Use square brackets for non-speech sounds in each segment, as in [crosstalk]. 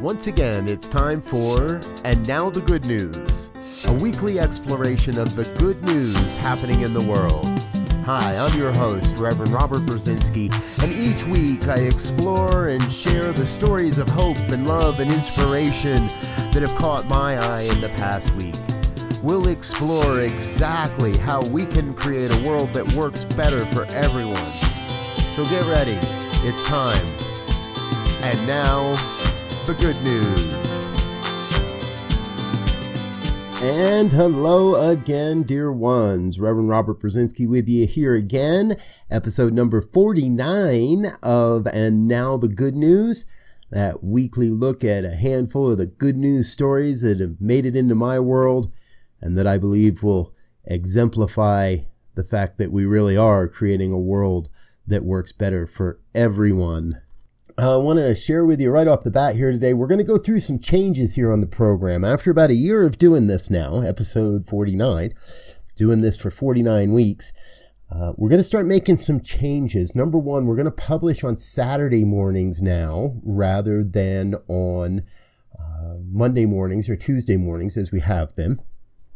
Once again, it's time for And Now the Good News, a weekly exploration of the good news happening in the world. Hi, I'm your host, Reverend Robert Brzezinski, and each week I explore and share the stories of hope and love and inspiration that have caught my eye in the past week. We'll explore exactly how we can create a world that works better for everyone. So get ready, it's time. And now, the good news. And hello again, dear ones. Reverend Robert Brzezinski with you here again. Episode number 49 of And Now the Good News. That weekly look at a handful of the good news stories that have made it into my world and that I believe will exemplify the fact that we really are creating a world that works better for everyone. I want to share with you right off the bat here today. We're going to go through some changes here on the program. After about a year of doing this now, episode 49, doing this for 49 weeks, uh, we're going to start making some changes. Number one, we're going to publish on Saturday mornings now rather than on uh, Monday mornings or Tuesday mornings as we have been.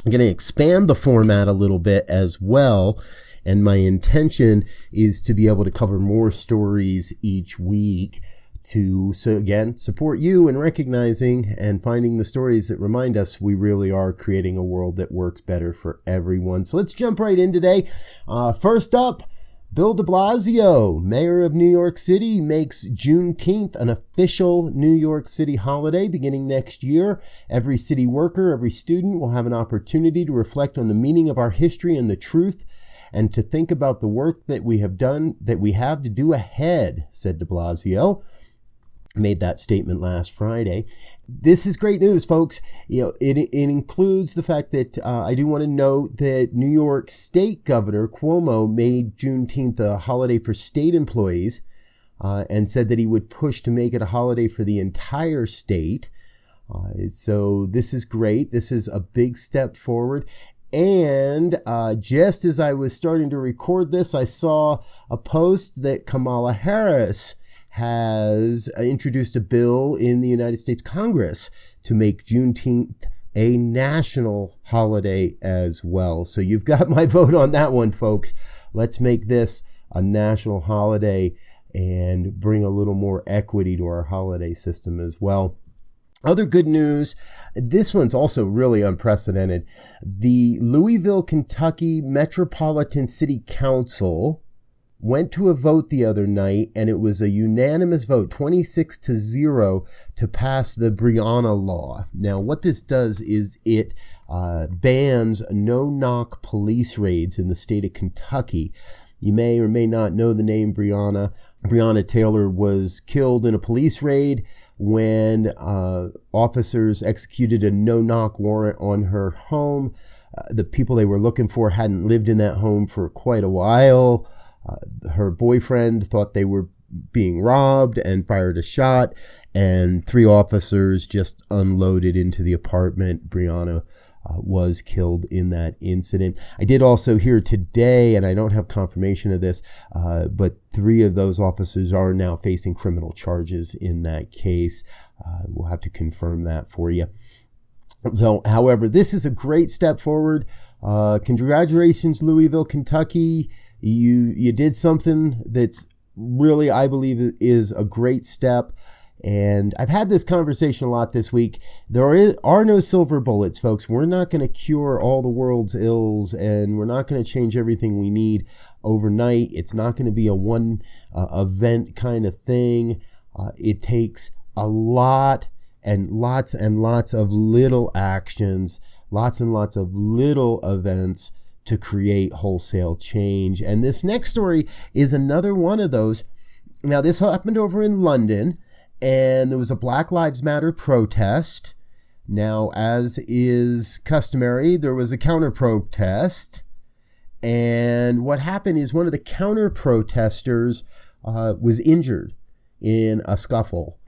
I'm going to expand the format a little bit as well and my intention is to be able to cover more stories each week to, so again, support you in recognizing and finding the stories that remind us we really are creating a world that works better for everyone. So let's jump right in today. Uh, first up, Bill de Blasio, mayor of New York City, makes Juneteenth an official New York City holiday beginning next year. Every city worker, every student will have an opportunity to reflect on the meaning of our history and the truth and to think about the work that we have done, that we have to do ahead, said de Blasio. Made that statement last Friday. This is great news, folks. You know, it, it includes the fact that uh, I do want to note that New York State Governor Cuomo made Juneteenth a holiday for state employees uh, and said that he would push to make it a holiday for the entire state. Uh, so this is great. This is a big step forward. And uh, just as I was starting to record this, I saw a post that Kamala Harris has introduced a bill in the United States Congress to make Juneteenth a national holiday as well. So you've got my [laughs] vote on that one, folks. Let's make this a national holiday and bring a little more equity to our holiday system as well. Other good news. This one's also really unprecedented. The Louisville, Kentucky Metropolitan City Council went to a vote the other night and it was a unanimous vote, 26 to 0 to pass the Breonna law. Now, what this does is it uh, bans no knock police raids in the state of Kentucky. You may or may not know the name Breonna. Breonna Taylor was killed in a police raid when uh, officers executed a no knock warrant on her home. Uh, the people they were looking for hadn't lived in that home for quite a while. Uh, her boyfriend thought they were being robbed and fired a shot, and three officers just unloaded into the apartment. Breonna uh, was killed in that incident. I did also hear today, and I don't have confirmation of this, uh, but three of those officers are now facing criminal charges in that case. Uh, we'll have to confirm that for you. So, however, this is a great step forward. Uh, congratulations, Louisville, Kentucky. You you did something that's really, I believe, is a great step. And I've had this conversation a lot this week. There are no silver bullets, folks. We're not going to cure all the world's ills and we're not going to change everything we need overnight. It's not going to be a one uh, event kind of thing. Uh, it takes a lot and lots and lots of little actions, lots and lots of little events to create wholesale change. And this next story is another one of those. Now, this happened over in London and there was a Black Lives Matter protest. Now, as is customary, there was a counter protest. And what happened is one of the counter protesters uh, was injured in a scuffle.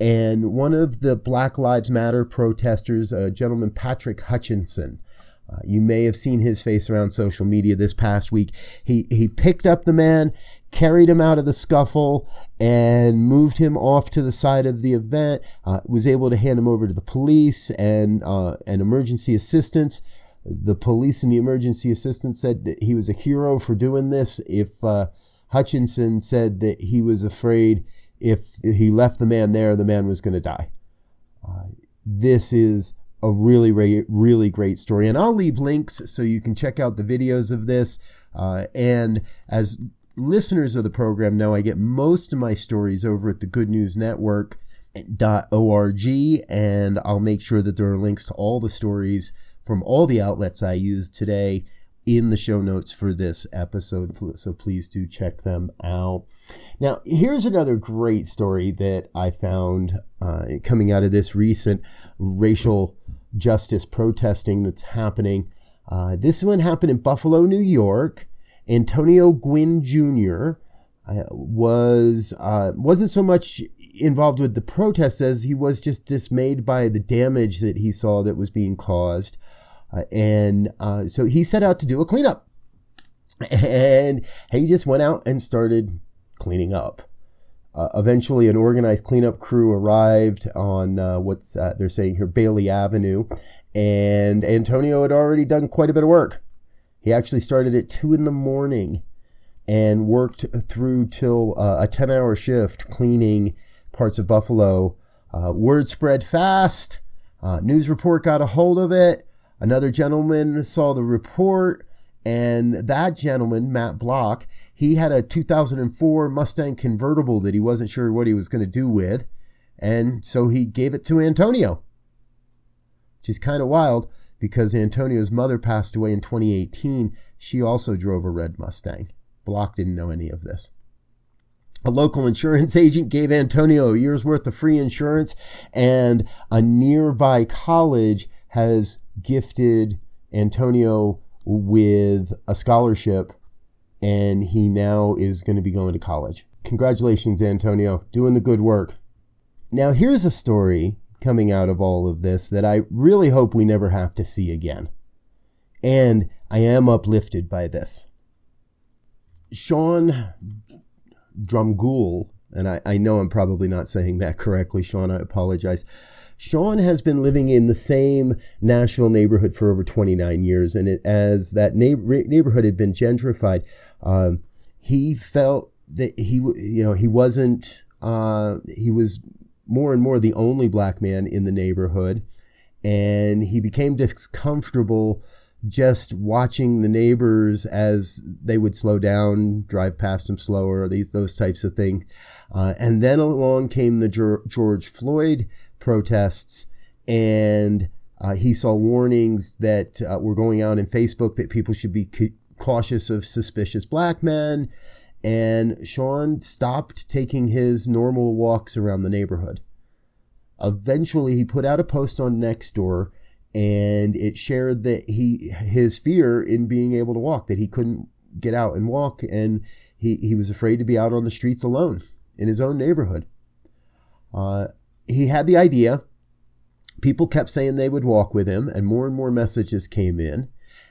And one of the Black Lives Matter protesters, a gentleman, Patrick Hutchinson, uh, you may have seen his face around social media this past week. He, he picked up the man, carried him out of the scuffle and moved him off to the side of the event. Uh, was able to hand him over to the police and uh, and emergency assistance. The police and the emergency assistant said that he was a hero for doing this. If uh, Hutchinson said that he was afraid if he left the man there, the man was going to die. Uh, this is a really, really great story. And I'll leave links so you can check out the videos of this. Uh, and as listeners of the program know, I get most of my stories over at the Good News Network. .org and I'll make sure that there are links to all the stories from all the outlets I use today in the show notes for this episode. So please do check them out. Now, here's another great story that I found uh, coming out of this recent racial justice protesting that's happening. Uh, this one happened in Buffalo, New York. Antonio Gwynn Jr. Uh, was uh, wasn't so much involved with the protests as he was just dismayed by the damage that he saw that was being caused, and uh, so he set out to do a cleanup, and he just went out and started cleaning up. Uh, eventually, an organized cleanup crew arrived on uh, what's they're saying here Bailey Avenue, and Antonio had already done quite a bit of work. He actually started at two in the morning and worked through till uh, a 10 hour shift cleaning parts of Buffalo. Uh, word spread fast. Uh, news report got a hold of it. Another gentleman saw the report, and that gentleman, Matt Block, he had a 2004 Mustang convertible that he wasn't sure what he was going to do with. And so he gave it to Antonio, which is kind of wild because Antonio's mother passed away in 2018. She also drove a red Mustang. Block didn't know any of this. A local insurance [laughs] agent gave Antonio a year's worth of free insurance, and a nearby college has gifted Antonio with a scholarship, and he now is going to be going to college. Congratulations, Antonio, doing the good work. Now, here's a story coming out of all of this that I really hope we never have to see again. And I am uplifted by this. Sean Drumgoole, and I, I know I'm probably not saying that correctly, Sean, I apologize. Sean has been living in the same Nashville neighborhood for over 29 years, and it, as that neighborhood had been gentrified, um, he felt that he, you know, he wasn't, uh, he was more and more the only black man in the neighborhood. And he became discomfortable just watching the neighbors as they would slow down, drive past him slower, these those types of things. Uh, and then along came the George Floyd protests, and uh, he saw warnings that uh, were going out in Facebook that people should be cautious of suspicious black men and Sean stopped taking his normal walks around the neighborhood. Eventually, he put out a post on Nextdoor and it shared that he his fear in being able to walk that he couldn't get out and walk and he, he was afraid to be out on the streets alone in his own neighborhood. Uh, he had the idea. People kept saying they would walk with him, and more and more messages came in.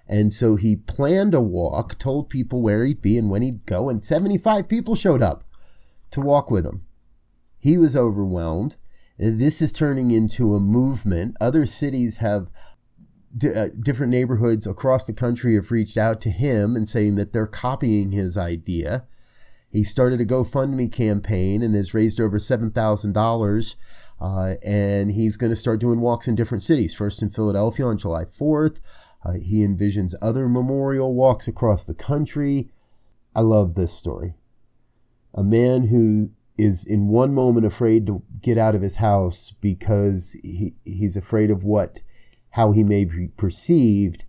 And so he planned a walk, told people where he'd be and when he'd go, and 75 people showed up to walk with him. He was overwhelmed. This is turning into a movement. Other cities have d- uh, different neighborhoods across the country have reached out to him and saying that they're copying his idea. He started a GoFundMe campaign and has raised over $7,000. Uh, and he's going to start doing walks in different cities, first in Philadelphia on July 4th, uh, he envisions other memorial walks across the country. I love this story. A man who is in one moment afraid to get out of his house because he, he's afraid of what how he may be perceived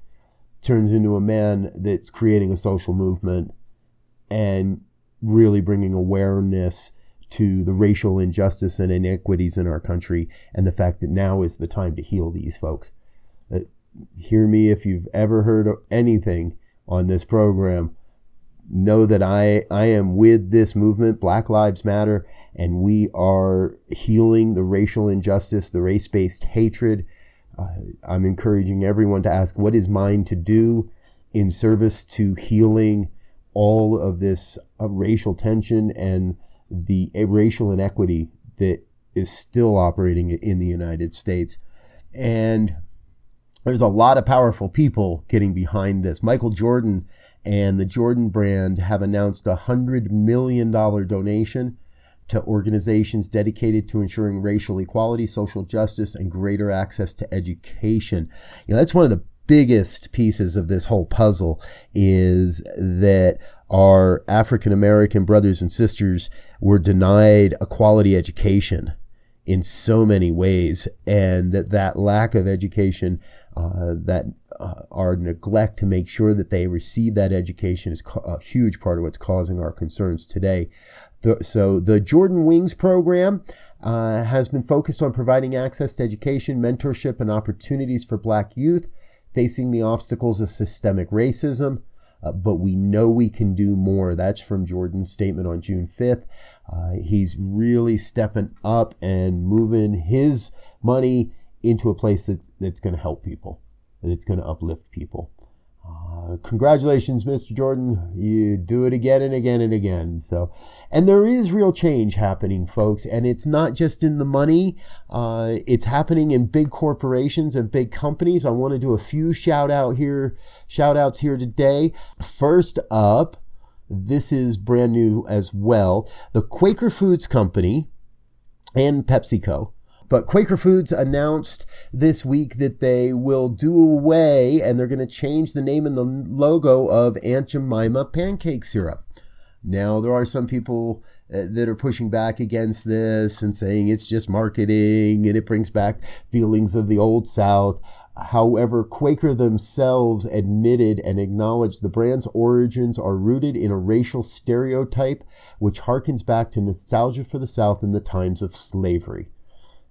turns into a man that's creating a social movement and really bringing awareness to the racial injustice and inequities in our country and the fact that now is the time to heal these folks hear me if you've ever heard anything on this program. Know that I, I am with this movement, Black Lives Matter, and we are healing the racial injustice, the race based hatred. Uh, I'm encouraging everyone to ask what is mine to do in service to healing all of this uh, racial tension and the racial inequity that is still operating in the United States. And there's a lot of powerful people getting behind this. Michael Jordan and the Jordan brand have announced a $100 million donation to organizations dedicated to ensuring racial equality, social justice, and greater access to education. You know, that's one of the biggest pieces of this whole puzzle is that our African American brothers and sisters were denied a quality education in so many ways, and that that lack of education, uh, that uh, our neglect to make sure that they receive that education is a huge part of what's causing our concerns today. The, so the Jordan Wings program uh, has been focused on providing access to education, mentorship, and opportunities for Black youth facing the obstacles of systemic racism. Uh, but we know we can do more. That's from Jordan's statement on June 5th. Uh, he's really stepping up and moving his money into a place that's, that's going to help people, that's going to uplift people. Uh, congratulations, Mr. Jordan. You do it again and again and again. So, and there is real change happening, folks. And it's not just in the money. Uh, it's happening in big corporations and big companies. I want to do a few shout out here, shout outs here today. First up, this is brand new as well. The Quaker Foods Company and PepsiCo. But Quaker Foods announced this week that they will do away and they're going to change the name and the logo of Aunt Jemima pancake syrup. Now, there are some people uh, that are pushing back against this and saying it's just marketing and it brings back feelings of the old South. However, Quaker themselves admitted and acknowledged the brand's origins are rooted in a racial stereotype which harkens back to nostalgia for the South in the times of slavery.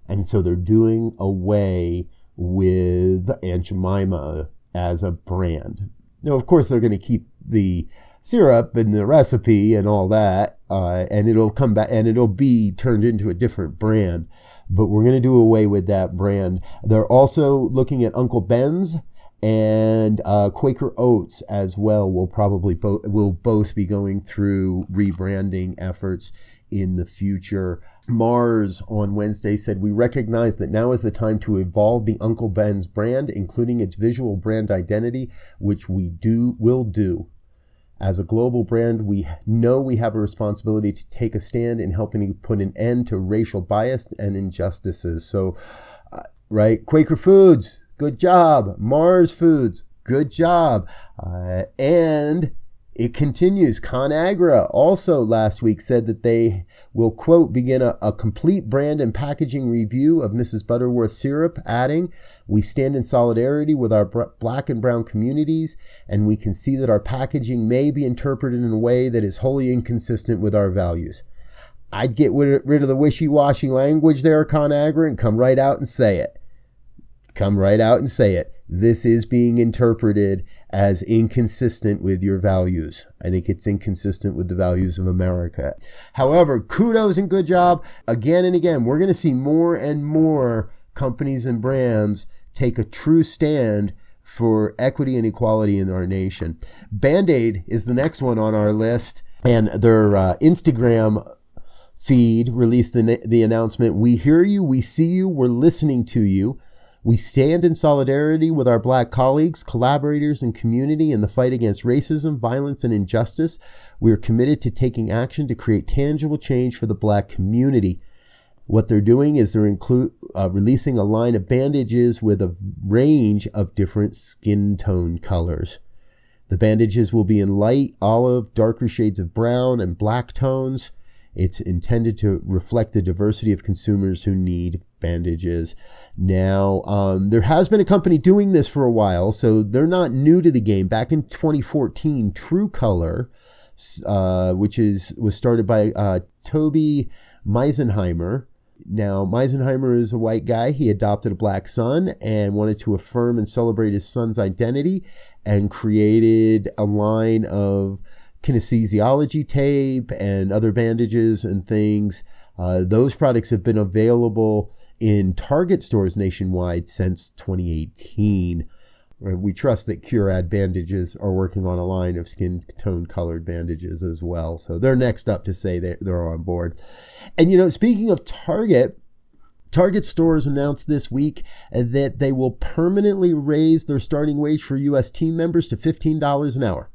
And so they're doing away with Aunt Jemima as a brand. Now, of course, they're going to keep the syrup and the recipe and all that, uh, and it'll come back and it'll be turned into a different brand but we're going to do away with that brand. They're also looking at Uncle Ben's and uh, Quaker Oats as well. Will probably both will both be going through rebranding efforts in the future. Mars on Wednesday said, We recognize that now is the time to evolve the Uncle Ben's brand, including its visual brand identity, which we do will do. As a global brand, we know we have a responsibility to take a stand in helping put an end to racial bias and injustices. So, uh, right, Quaker Foods, good job. Mars Foods, good job. Uh, and it continues. ConAgra also last week said that they will, quote, begin a, a, complete brand and packaging review of Mrs. Butterworth syrup, adding, We stand in solidarity with our black and brown communities, and we can see that our packaging may be interpreted in a way that is wholly inconsistent with our values. I'd get rid of the wishy washy language there, ConAgra, and come right out and say it. Come right out and say it. This is being interpreted as inconsistent with your values. I think it's inconsistent with the values of America. However, kudos and good job. Again and again, we're going to see more and more companies and brands take a true stand for equity and equality in our nation. Band Aid is the next one on our list, and their uh, Instagram feed released the, the announcement We hear you, we see you, we're listening to you. We stand in solidarity with our black colleagues, collaborators, and community in the fight against racism, violence, and injustice. We are committed to taking action to create tangible change for the black community. What they're doing is they're include, uh, releasing a line of bandages with a range of different skin tone colors. The bandages will be in light, olive, darker shades of brown, and black tones. It's intended to reflect the diversity of consumers who need bandages. Now, um, there has been a company doing this for a while, so they're not new to the game. Back in 2014, True Color, uh, which is was started by uh, Toby Meisenheimer. Now, Meisenheimer is a white guy. He adopted a black son and wanted to affirm and celebrate his son's identity and created a line of kinesthesiology tape and other bandages and things. Uh, those products have been available in Target stores nationwide since 2018. Uh, we trust that Curad bandages are working on a line of skin tone colored bandages as well. So they're next up to say they're on board. And you know, speaking of Target, Target stores announced this week that they will permanently raise their starting wage for U.S. team members to $15 an hour.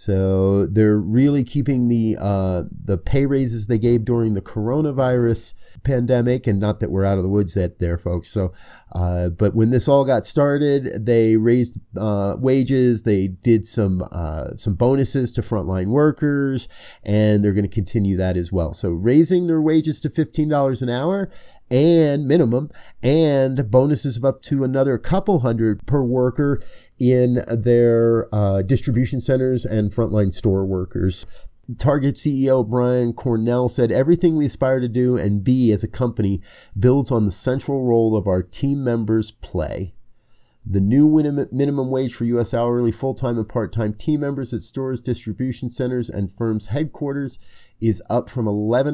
So they're really keeping the uh, the pay raises they gave during the coronavirus pandemic, and not that we're out of the woods yet, there, folks. So, uh, but when this all got started, they raised uh, wages. They did some uh, some bonuses to frontline workers, and they're going to continue that as well. So, raising their wages to fifteen dollars an hour and minimum, and bonuses of up to another couple hundred per worker in their uh, distribution centers and frontline store workers. Target CEO Brian Cornell said, Everything we aspire to do and be as a company builds on the central role of our team members' play. The new minimum wage for U.S. hourly, full time, and part time team members at stores, distribution centers, and firms' headquarters is up from $11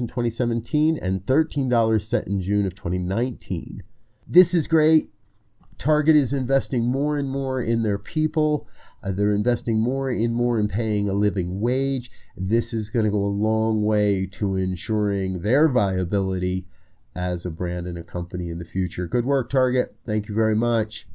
in 2017 and $13 set in June of 2019. This is great. Target is investing more and more in their people. Uh, they're investing more and more in paying a living wage. This is going to go a long way to ensuring their viability as a brand and a company in the future. Good work, Target. Thank you very much.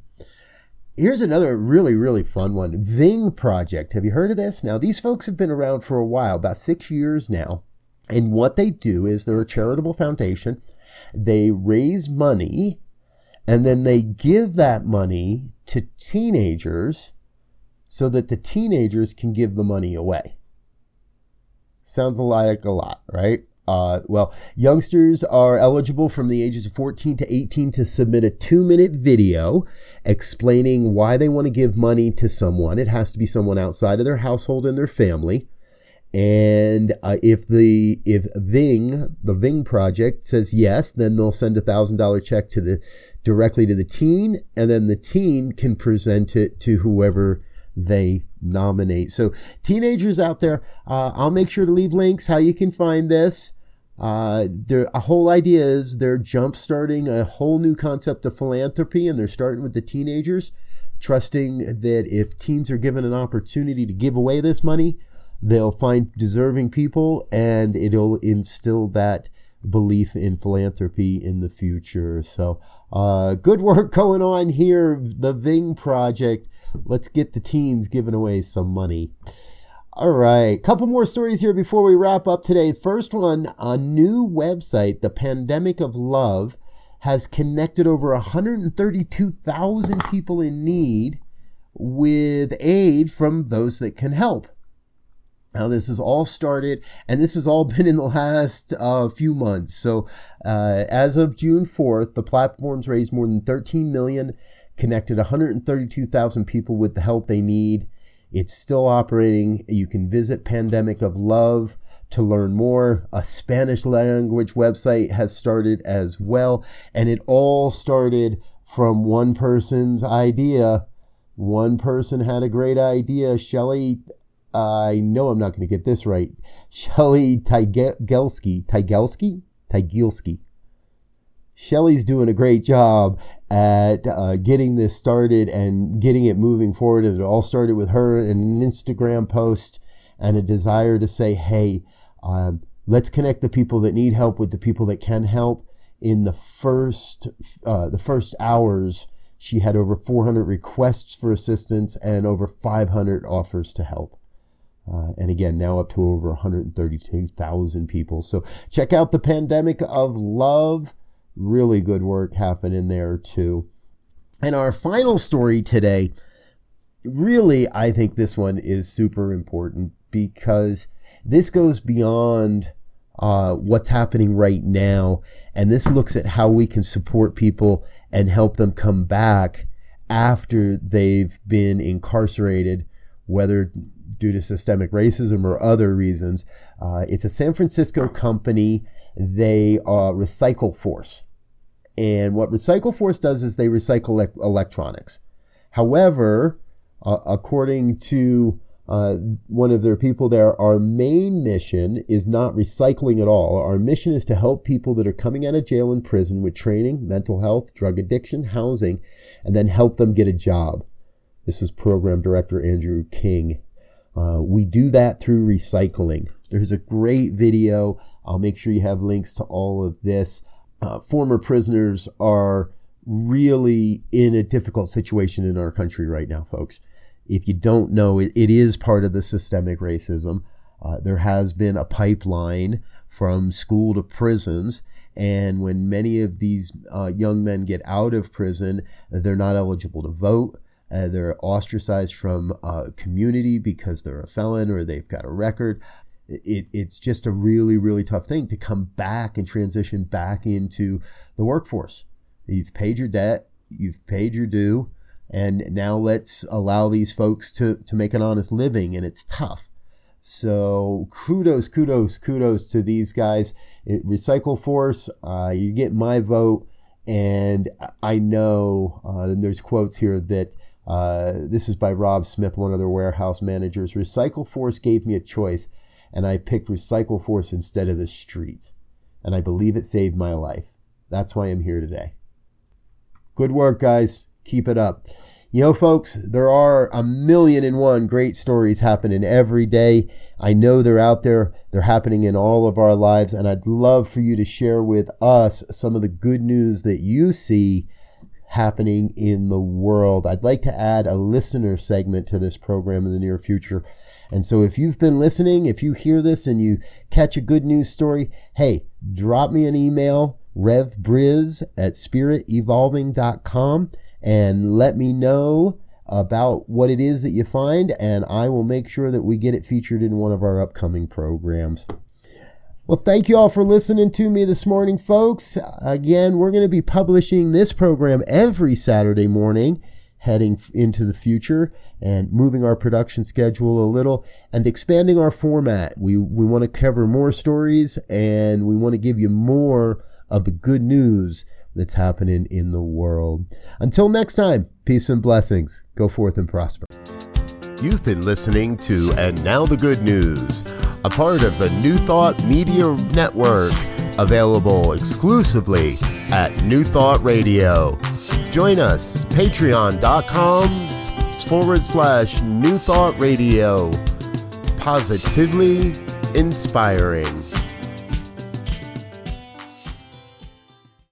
Here's another really, really fun one Ving Project. Have you heard of this? Now, these folks have been around for a while, about six years now. And what they do is they're a charitable foundation. They raise money and then they give that money to teenagers so that the teenagers can give the money away. Sounds like a lot, right? Uh, well, youngsters are eligible from the ages of 14 to 18 to submit a two minute video explaining why they want to give money to someone. It has to be someone outside of their household and their family. And uh, if the if Ving the Ving project says yes, then they'll send a thousand dollar check to the directly to the teen, and then the teen can present it to whoever they nominate. So teenagers out there, uh, I'll make sure to leave links how you can find this. Uh, their whole idea is they're jump starting a whole new concept of philanthropy, and they're starting with the teenagers, trusting that if teens are given an opportunity to give away this money they'll find deserving people and it'll instill that belief in philanthropy in the future. So, uh, good work going on here, the Ving Project. Let's get the teens giving away some money. All right, couple more stories here before we wrap up today. First one, a new website, The Pandemic of Love, has connected over 132,000 people in need with aid from those that can help. Now, this has all started, and this has all [laughs] been in the last uh, few months. So, uh, as of June 4th, the platforms raised more than 13 million, connected 132,000 people with the help they need. It's still operating. You can visit Pandemic of Love to learn more. A Spanish language website has started as well, and it all started from one person's idea. One person had a great idea. Shelly I know I'm not going to get this right. Shelly Tygielski, Tygielski, Tygielski. Shelly's doing a great job at uh, getting this started and getting it moving forward. And it all started with her and an Instagram post and a desire to say, hey, um, let's connect the people that need help with the people that can help. In the first, uh, the first hours, she had over 400 requests for assistance and over 500 offers to help. Uh, and again, now up to over 132,000 people. So check out the Pandemic of Love. Really good work happening there too. And our final story today, really, I think this one is super important because this goes beyond uh, what's happening right now. And this looks at how we can support people and help them come back after they've been incarcerated, whether due to systemic racism or other reasons. Uh, it's a San Francisco company. They are Recycle Force. And what Recycle Force does is they recycle electronics. However, uh, according to uh, one of their people there, our main mission is not recycling at all. Our mission is to help people that are coming out of jail and prison with training, mental health, drug addiction, housing, and then help them get a job. This was program director Andrew King. Uh, we do that through recycling. There's a great video. I'll make sure you have links to all of this. Uh, former prisoners are really in a difficult situation in our country right now, folks if you don't know, it, it is part of the systemic racism. Uh, there has been a pipeline from school to prisons. And when many of these uh, young men get out of prison, they're not eligible to vote. Uh, they're ostracized from uh, community because they're a felon or they've got a record. It, it's just a really, really tough thing to come back and transition back into the workforce. You've paid your debt, you've paid your due, and now let's allow these folks to, to make an honest living and it's tough so kudos kudos kudos to these guys it, recycle force uh, you get my vote and i know uh, and there's quotes here that uh, this is by rob smith one of their warehouse managers recycle force gave me a choice and i picked recycle force instead of the streets and i believe it saved my life that's why i'm here today good work guys Keep it up. You know, folks, there are a million and one great stories happening every day. I know they're out there. They're happening in all of our lives. And I'd love for you to share with us some of the good news that you see happening in the world. I'd like to add a listener segment to this program in the near future. And so if you've been listening, if you hear this and you catch a good news story, hey, drop me an email, revbriz at spiritevolving.com and let me know about what it is that you find, and I will make sure that we get it featured in one of our upcoming programs. Well, thank you all for listening to me this morning, folks. Again, we're going to be publishing this program every Saturday morning, heading into the future and moving our production schedule a little and expanding our format. We, we want to cover more stories and we want to give you more of the good news that's happening in the world. Until next time, peace and blessings. Go forth and prosper. You've been listening to And Now the Good News, a part of the New Thought Media Network, available exclusively at New Thought Radio. Join us, patreon.com forward slash New Thought Radio. Positively inspiring.